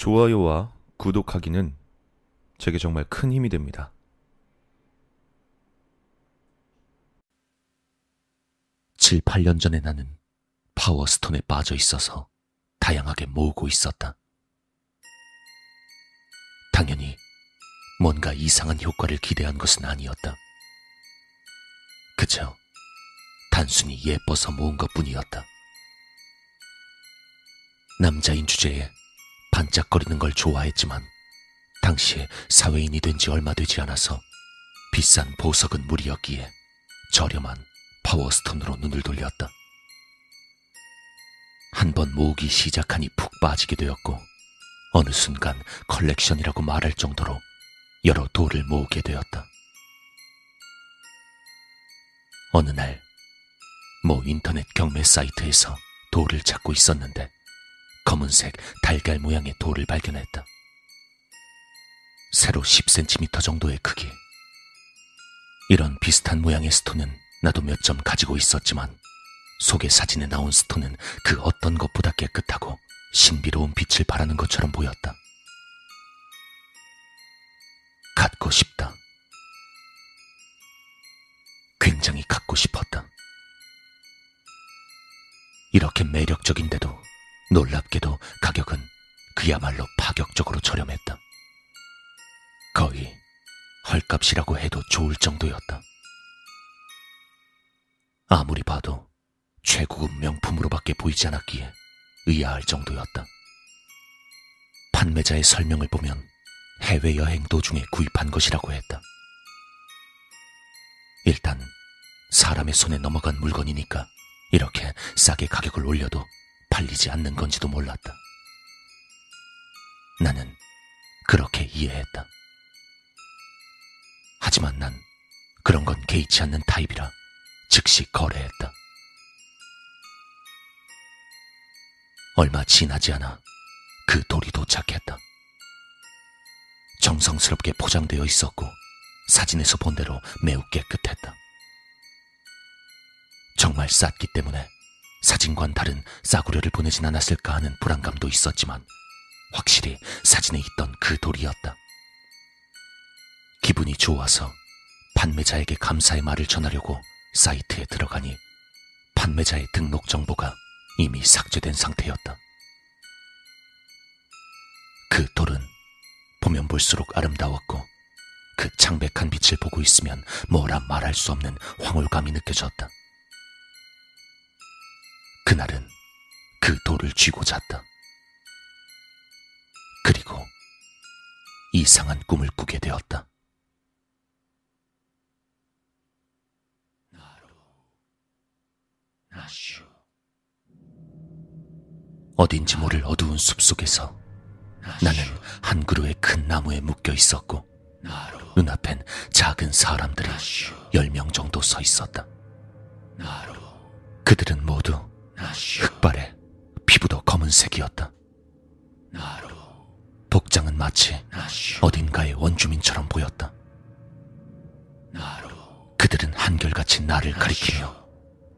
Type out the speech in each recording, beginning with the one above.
좋아요와 구독하기는 제게 정말 큰 힘이 됩니다. 칠, 8년 전에 나는 파워스톤에 빠져 있어서 다양하게 모으고 있었다. 당연히 뭔가 이상한 효과를 기대한 것은 아니었다. 그저 단순히 예뻐서 모은 것 뿐이었다. 남자인 주제에 반짝거리는 걸 좋아했지만 당시에 사회인이 된 지 얼마 되지 않아서 비싼 보석은 무리였기에 저렴한 power stone으로 눈을 돌렸다. 한 번 모으기 시작하니 푹 빠지게 되었고 어느 순간 컬렉션이라고 말할 정도로 여러 돌을 모으게 되었다. 어느 날, 모 인터넷 경매 사이트에서 돌을 찾고 있었는데 검은색 달걀 모양의 돌을 발견했다. 세로 10cm 정도의 크기. 이런 비슷한 모양의 스톤은 나도 몇 점 가지고 있었지만 속의 사진에 나온 스톤은 그 어떤 것보다 깨끗하고 신비로운 빛을 발하는 것처럼 보였다. 갖고 싶다. 굉장히 갖고 싶었다. 이렇게 매력적인데도 놀랍게도 가격은 그야말로 파격적으로 저렴했다. 거의 헐값이라고 해도 좋을 정도였다. 아무리 봐도 최고급 명품으로밖에 보이지 않았기에 의아할 정도였다. 판매자의 설명을 보면 해외여행 도중에 구입한 것이라고 했다. 일단 사람의 손에 넘어간 물건이니까 이렇게 싸게 가격을 올려도 팔리지 않는 건지도 몰랐다. 나는 그렇게 이해했다. 하지만 난 그런 건 개의치 않는 타입이라 즉시 거래했다. 얼마 지나지 않아 그 돌이 도착했다. 정성스럽게 포장되어 있었고 사진에서 본 대로 매우 깨끗했다. 정말 쌌기 때문에 사진과는 다른 싸구려를 보내진 않았을까 하는 불안감도 있었지만 확실히 사진에 있던 그 돌이었다. 기분이 좋아서 판매자에게 감사의 말을 전하려고 사이트에 들어가니 판매자의 등록 정보가 이미 삭제된 상태였다. 그 돌은 보면 볼수록 아름다웠고 그 창백한 빛을 보고 있으면 뭐라 말할 수 없는 황홀감이 느껴졌다. 그날은 그 돌을 쥐고 잤다. 그리고 이상한 꿈을 꾸게 되었다. 어딘지 모를 어두운 숲 속에서 나는 한 그루의 큰 나무에 묶여 있었고 눈앞엔 작은 사람들이 열 명 정도 서 있었다. 그들은 모두 흑발에 피부도 검은색이었다. 복장은 마치 어딘가의 원주민처럼 보였다. 그들은 한결같이 나를 가리키며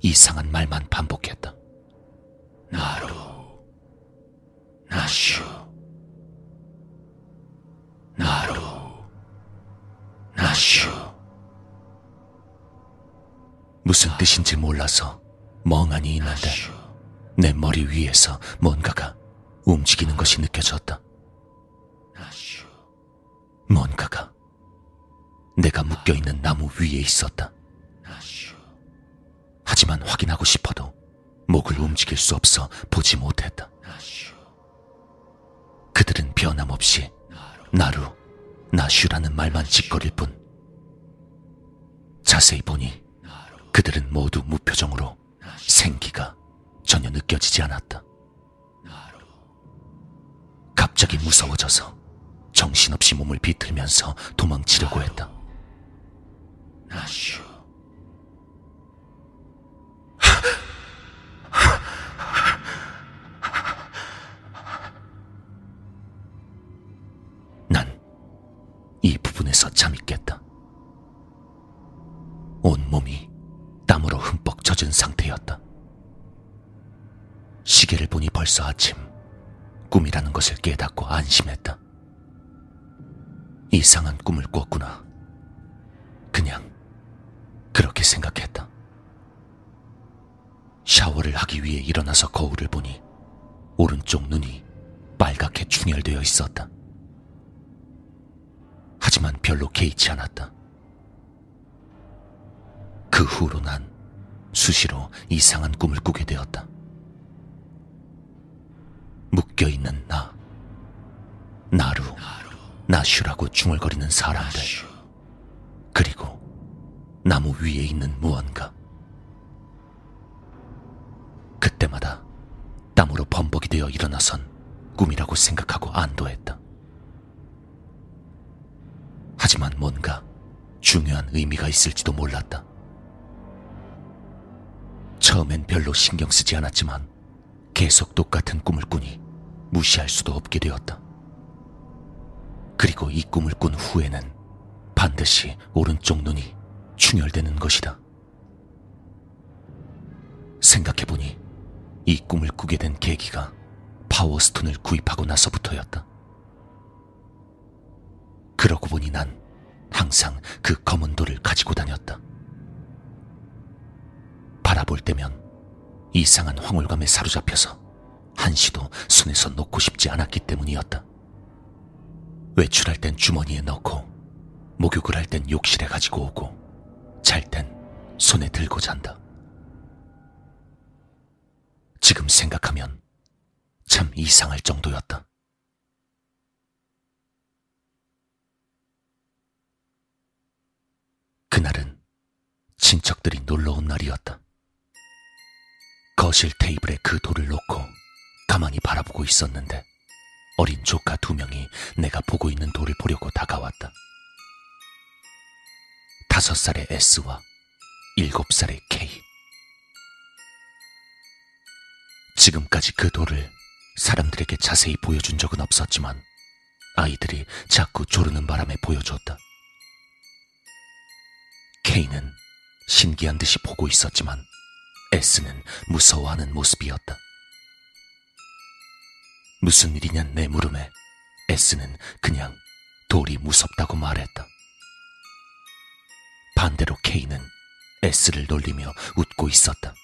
이상한 말만 반복했다. 나루, 나슈, 나루, 나슈. 무슨 뜻인지 몰라서 멍하니 있는데 내 머리 위에서 뭔가가 움직이는 것이 느껴졌다. 뭔가가 내가 묶여있는 나무 위에 있었다. 하지만 확인하고 싶어도 목을 움직일 수 없어 보지 못했다. 그들은 변함없이 나루, 나슈라는 말만 짓거릴 뿐. 자세히 보니 그들은 모두 무표정으로 생기가 전혀 느껴지지 않았다. 갑자기 무서워져서 정신없이 몸을 비틀면서 도망치려고 했다. 난 이 부분에서 잠이 깼다. 온몸이 젖은 상태였다. 시계를 보니 벌써 아침. 꿈이라는 것을 깨닫고 안심했다. 이상한 꿈을 꿨구나. 그냥 그렇게 생각했다. 샤워를 하기 위해 일어나서 거울을 보니 오른쪽 눈이 빨갛게 충혈되어 있었다. 하지만 별로 개의치 않았다. 그 후로 난 수시로 이상한 꿈을 꾸게 되었다. 묶여있는 나, 나루, 나슈라고 중얼거리는 사람들, 그리고 나무 위에 있는 무언가. 그때마다 땀으로 범벅이 되어 일어나선 꿈이라고 생각하고 안도했다. 하지만 뭔가 중요한 의미가 있을지도 몰랐다. 처음엔 별로 신경 쓰지 않았지만 계속 똑같은 꿈을 꾸니 무시할 수도 없게 되었다. 그리고 이 꿈을 꾼 후에는 반드시 오른쪽 눈이 충혈되는 것이다. 생각해보니 이 꿈을 꾸게 된 계기가 파워스톤을 구입하고 나서부터였다. 그러고 보니 난 항상 그 검은 돌을 가지고 다녔다. 바라볼 때면 이상한 황홀감에 사로잡혀서 한시도 손에서 놓고 싶지 않았기 때문이었다. 외출할 땐 주머니에 넣고, 목욕을 할 땐 욕실에 가지고 오고, 잘 땐 손에 들고 잔다. 지금 생각하면 참 이상할 정도였다. 그날은 친척들이 놀러 온 날이었다. 거실 테이블에 그 돌을 놓고 가만히 바라보고 있었는데 어린 조카 두 명이 내가 보고 있는 돌을 보려고 다가왔다. 다섯 살의 S와 일곱 살의 K. 지금까지 그 돌을 사람들에게 자세히 보여준 적은 없었지만 아이들이 자꾸 조르는 바람에 보여줬다. K는 신기한 듯이 보고 있었지만 S는 무서워하는 모습이었다. 무슨 일이냐 내 물음에 S는 그냥 돌이 무섭다고 말했다. 반대로 K는 S를 놀리며 웃고 있었다.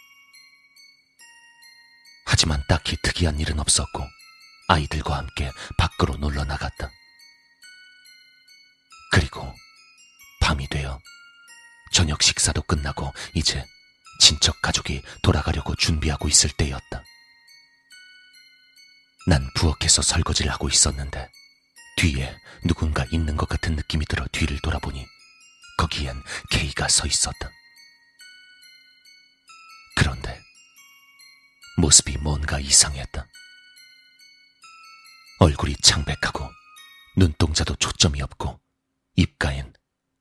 하지만 딱히 특이한 일은 없었고 아이들과 함께 밖으로 놀러 나갔다. 그리고 밤이 되어 저녁 식사도 끝나고 이제 친척 가족이 돌아가려고 준비하고 있을 때였다. 난 부엌에서 설거지를 하고 있었는데 뒤에 누군가 있는 것 같은 느낌이 들어 뒤를 돌아보니 거기엔 케이가 서 있었다. 그런데 모습이 뭔가 이상했다. 얼굴이 창백하고 눈동자도 초점이 없고 입가엔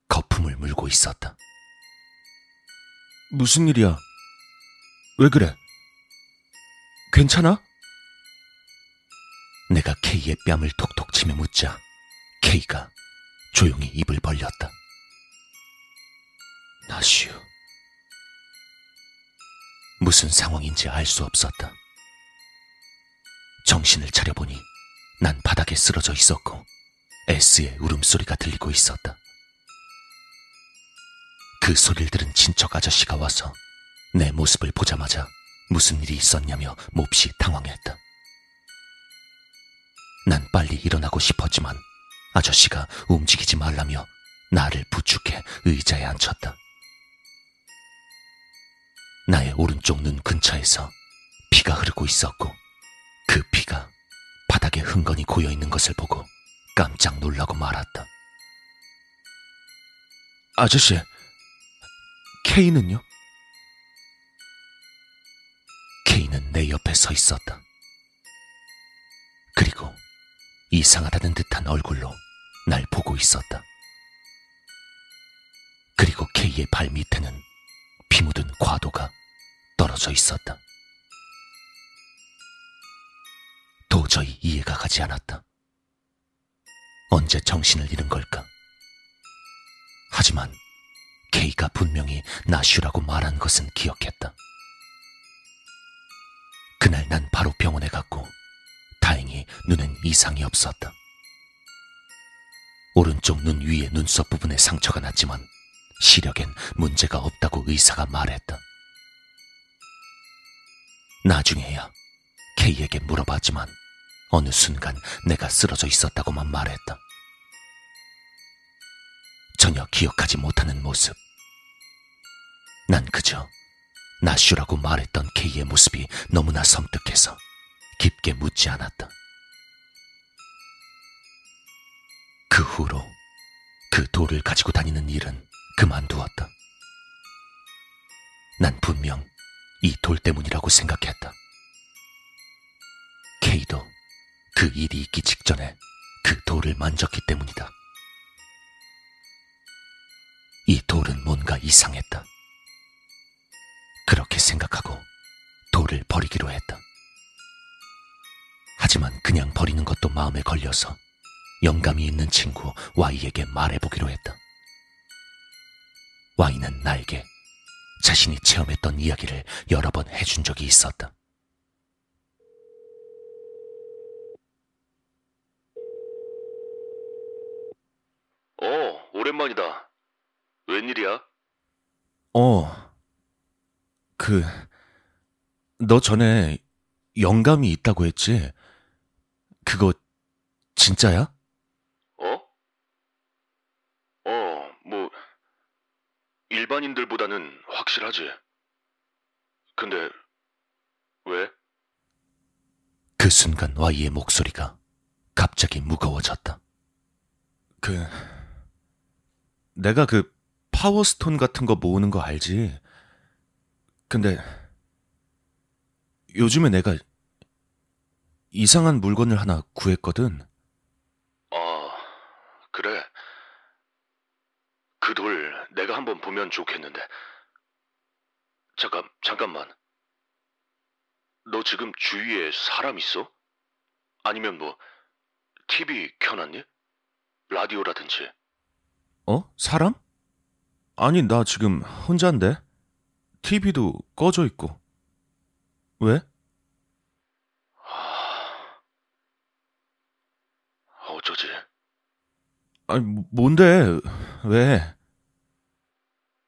거품을 물고 있었다. 무슨 일이야? 왜 그래? 괜찮아? 내가 K의 뺨을 톡톡 치며 묻자 K가 조용히 입을 벌렸다. 나슈. 무슨 상황인지 알 수 없었다. 정신을 차려보니 난 바닥에 쓰러져 있었고 S의 울음소리가 들리고 있었다. 그 소리를 들은 친척 아저씨가 와서 내 모습을 보자마자 무슨 일이 있었냐며 몹시 당황했다. 난 빨리 일어나고 싶었지만 아저씨가 움직이지 말라며 나를 부축해 의자에 앉혔다. 나의 오른쪽 눈 근처에서 피가 흐르고 있었고 그 피가 바닥에 흥건히 고여 있는 것을 보고 깜짝 놀라고 말았다. 아저씨, K는요? K는 내 옆에 서 있었다. 그리고 이상하다는 듯한 얼굴로 날 보고 있었다. 그리고 K의 발 밑에는 피 묻은 과도가 떨어져 있었다. 도저히 이해가 가지 않았다. 언제 정신을 잃은 걸까? 하지만 K가 분명히 나슈라고 말한 것은 기억했다. 그날 난 바로 병원에 갔고 다행히 눈엔 이상이 없었다. 오른쪽 눈 위에 눈썹 부분에 상처가 났지만 시력엔 문제가 없다고 의사가 말했다. 나중에야 K에게 물어봤지만 어느 순간 내가 쓰러져 있었다고만 말했다. 전혀 기억하지 못하는 모습. 난 그저 나슈라고 말했던 K의 모습이 너무나 섬뜩해서 깊게 묻지 않았다. 그 후로 그 돌을 가지고 다니는 일은 그만두었다. 난 분명 이 돌 때문이라고 생각했다. K도 그 일이 있기 직전에 그 돌을 만졌기 때문이다. 이 돌은 뭔가 이상했다. 그렇게 생각하고 돌을 버리기로 했다. 하지만 그냥 버리는 것도 마음에 걸려서 영감이 있는 친구 Y에게 말해보기로 했다. Y는 나에게 자신이 체험했던 이야기를 여러 번 해준 적이 있었다. 어, 오랜만이다. 웬일이야? 어, 그, 너 전에 영감이 있다고 했지? 그거 진짜야? 어? 어, 뭐, 일반인들보다는 확실하지. 근데, 왜? 그 순간 Y의 목소리가 갑자기 무거워졌다. 그, 내가 그 파워스톤 같은 거 모으는 거 알지? 근데, 요즘에 내가 이상한 물건을 하나 구했거든. 아, 그래. 그 돌 내가 한번 보면 좋겠는데. 잠깐, 잠깐만. 너 지금 주위에 사람 있어? 아니면 뭐, TV 켜놨니? 라디오라든지. 어? 사람? 아니, 나 지금 혼자인데? TV도 꺼져 있고. 왜? 아, 어쩌지? 아니, 뭐- 뭔데? 왜?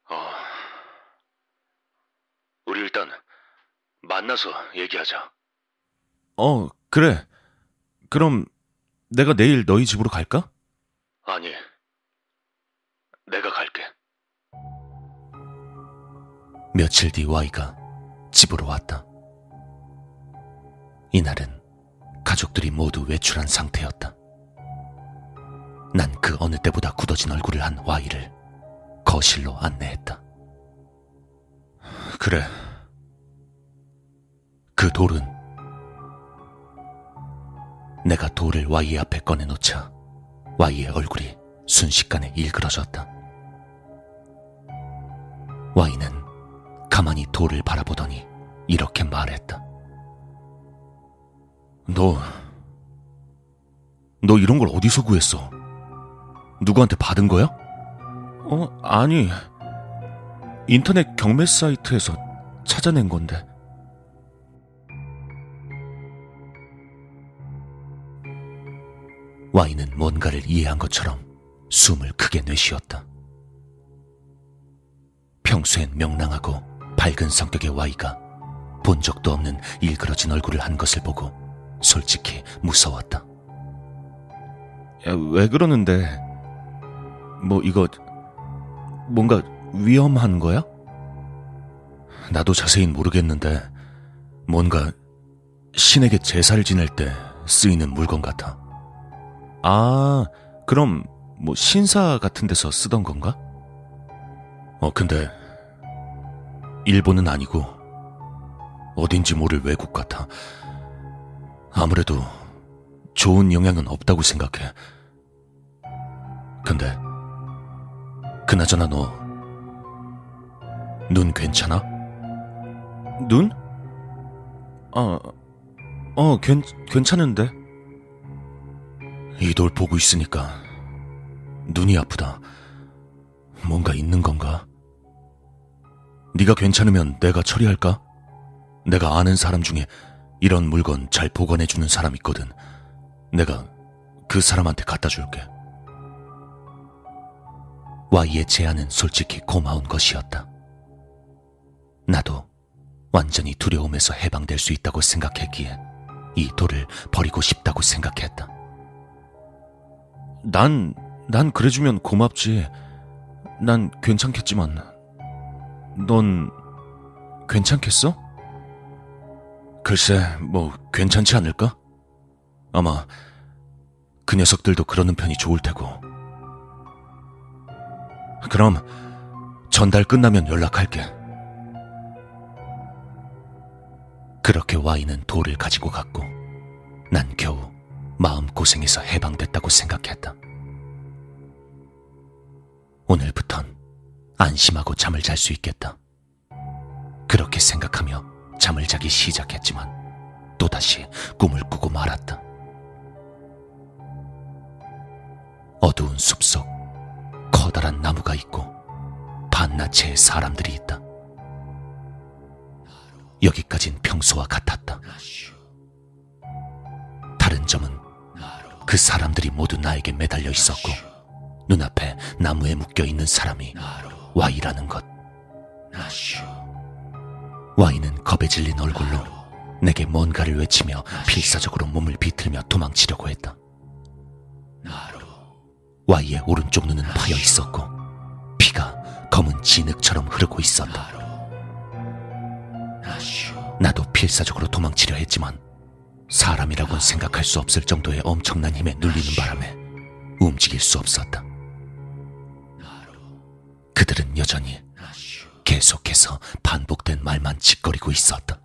어, 우리 일단 만나서 얘기하자. 어, 그래. 그럼 내가 내일 너희 집으로 갈까? 아니, 내가 갈게. 며칠 뒤 Y가 집으로 왔다. 이날은 가족들이 모두 외출한 상태였다. 난 그 어느 때보다 굳어진 얼굴을 한 Y를 거실로 안내했다. 그래. 그 돌은 내가 돌을 Y의 앞에 꺼내놓자 Y의 얼굴이 순식간에 일그러졌다. Y는 가만히 돌을 바라보더니 이렇게 말했다. 너, 너 이런 걸 어디서 구했어? 누구한테 받은 거야? 어, 아니. 인터넷 경매 사이트에서 찾아낸 건데. Y는 뭔가를 이해한 것처럼 숨을 크게 내쉬었다. 평소엔 명랑하고 밝은 성격의 Y가 본 적도 없는 일그러진 얼굴을 한 것을 보고 솔직히 무서웠다. 야, 왜 그러는데? 뭐 이거 뭔가 위험한 거야? 나도 자세히는 모르겠는데 뭔가 신에게 제사를 지낼 때 쓰이는 물건 같아. 아, 그럼 뭐 신사 같은 데서 쓰던 건가? 어, 근데 일본은 아니고 어딘지 모를 외국 같아. 아무래도 좋은 영향은 없다고 생각해. 근데 그나저나 너 눈 괜찮아? 눈? 어, 어, 괜, 괜찮은데. 이 돌 보고 있으니까 눈이 아프다. 뭔가 있는 건가? 네가 괜찮으면 내가 처리할까? 내가 아는 사람 중에 이런 물건 잘 보관해 주는 사람 있거든. 내가 그 사람한테 갖다 줄게. Y의 제안은 솔직히 고마운 것이었다. 나도 완전히 두려움에서 해방될 수 있다고 생각했기에 이 돌을 버리고 싶다고 생각했다. 난, 난 그래주면 고맙지. 난 괜찮겠지만, 넌 괜찮겠어? 글쎄, 뭐, 괜찮지 않을까? 아마, 그 녀석들도 그러는 편이 좋을 테고. 그럼, 전달 끝나면 연락할게. 그렇게 와인은 돌을 가지고 갔고, 난 겨우 마음고생에서 해방됐다고 생각했다. 오늘부턴 안심하고 잠을 잘 수 있겠다. 그렇게 생각하며 잠을 자기 시작했지만 또다시 꿈을 꾸고 말았다. 어두운 숲속 커다란 나무가 있고 반나체의 사람들이 있다. 여기까진 평소와 같았다. 다른 점은 그 사람들이 모두 나에게 매달려 있었고 눈앞에 나무에 묶여 있는 사람이 Y라는 것. Y는 겁에 질린 얼굴로 내게 뭔가를 외치며 필사적으로 몸을 비틀며 도망치려고 했다. Y의 오른쪽 눈은 파여 있었고 피가 검은 진흙처럼 흐르고 있었다. 나도 필사적으로 도망치려 했지만 사람이라고는 생각할 수 없을 정도의 엄청난 힘에 눌리는 바람에 움직일 수 없었다. 그들은 여전히 계속해서 반복된 말만 짓거리고 있었다.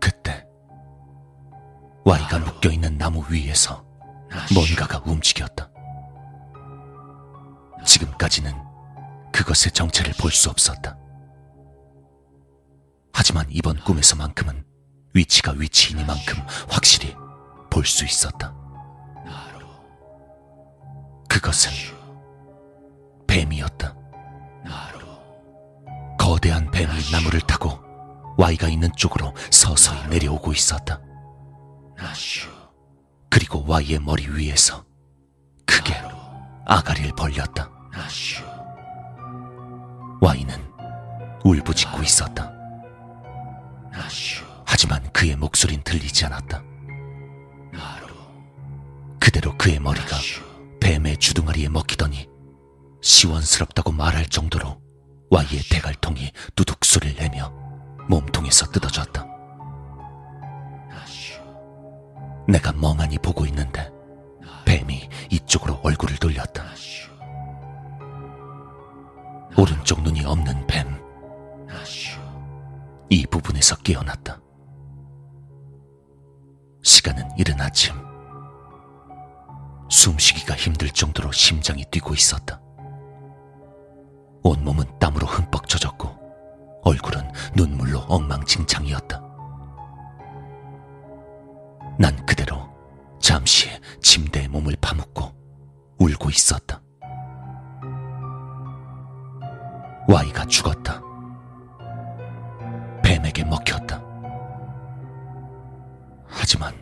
그때 Y가 묶여 있는 나무 위에서 뭔가가 움직였다. 지금까지는 그것의 정체를 볼 수 없었다. 하지만 이번 꿈에서만큼은 위치가 위치이니만큼 확실히 볼 수 있었다. 그것은 뱀이었다. 거대한 뱀이 나무를 타고 Y가 있는 쪽으로 서서히 내려오고 있었다. 그리고 Y의 머리 위에서 크게 아가리를 벌렸다. Y는 울부짖고 있었다. 하지만 그의 목소린 들리지 않았다. 그대로 그의 머리가 뱀의 주둥아리에 먹히더니 시원스럽다고 말할 정도로 Y의 대갈통이 두둑 소리를 내며 몸통에서 뜯어졌다. 내가 멍하니 보고 있는데 뱀이 이쪽으로 얼굴을 돌렸다. 오른쪽 눈이 없는 뱀. 이 부분에서 깨어났다. 시간은 이른 아침. 숨쉬기가 힘들 정도로 심장이 뛰고 있었다. 온몸은 땀으로 흠뻑 젖었고 얼굴은 눈물로 엉망진창이었다. 난 그대로 잠시 침대에 몸을 파묻고 울고 있었다. Y가 죽었다. 뱀에게 먹혔다. 하지만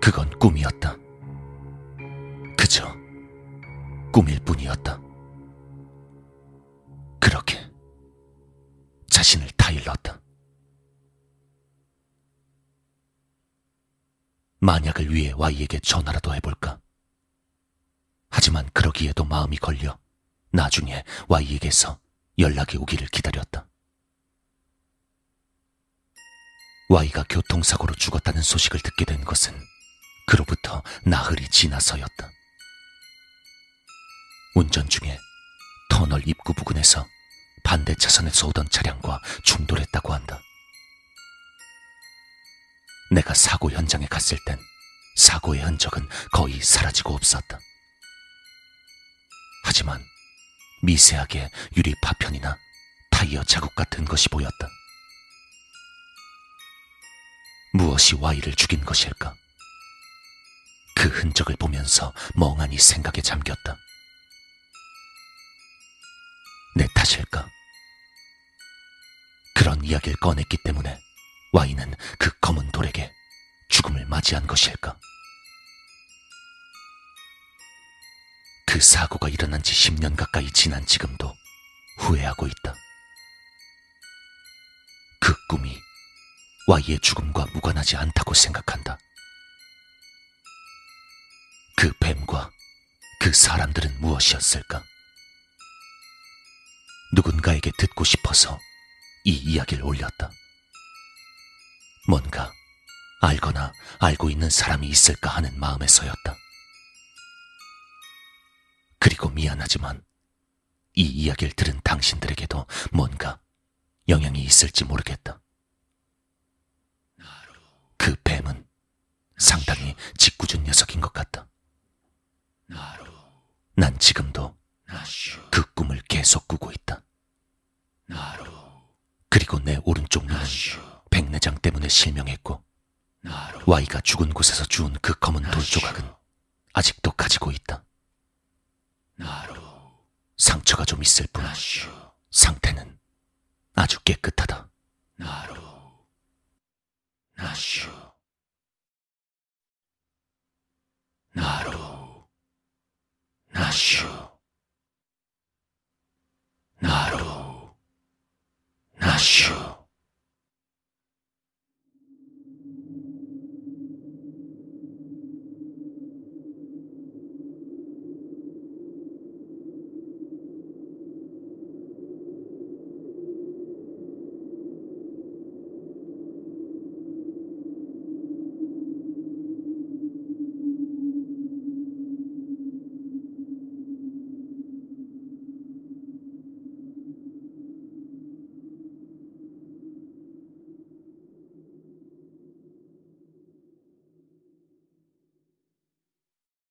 그건 꿈이었다. 뿐이었다. 그렇게 자신을 타일렀다. 만약을 위해 Y에게 전화라도 해볼까? 하지만 그러기에도 마음이 걸려 나중에 Y에게서 연락이 오기를 기다렸다. Y가 교통사고로 죽었다는 소식을 듣게 된 것은 그로부터 나흘이 지나서였다. 운전 중에 터널 입구 부근에서 반대 차선에서 오던 차량과 충돌했다고 한다. 내가 사고 현장에 갔을 땐 사고의 흔적은 거의 사라지고 없었다. 하지만 미세하게 유리 파편이나 타이어 자국 같은 것이 보였다. 무엇이 Y를 죽인 것일까? 그 흔적을 보면서 멍하니 생각에 잠겼다. 내 탓일까? 그런 이야기를 꺼냈기 때문에 와이는 그 검은 돌에게 죽음을 맞이한 것일까? 그 사고가 일어난 지 10년 가까이 지난 지금도 후회하고 있다. 그 꿈이 와이의 죽음과 무관하지 않다고 생각한다. 그 뱀과 그 사람들은 무엇이었을까? 누군가에게 듣고 싶어서 이 이야기를 올렸다. 뭔가 알거나 알고 있는 사람이 있을까 하는 마음에서였다. 그리고 미안하지만 이 이야기를 들은 당신들에게도 뭔가 영향이 있을지 모르겠다. 그 뱀은 상당히 짓궂은 녀석인 것 같다. 난 지금도 그 꿈을 계속 꾸고 있다. 그리고 내 오른쪽 눈은 백내장 때문에 실명했고 와이가 죽은 곳에서 주운 그 검은 돌 조각은 아직도 가지고 있다. 상처가 좀 있을 뿐 상태는 아주 깨끗하다. 나로 나슈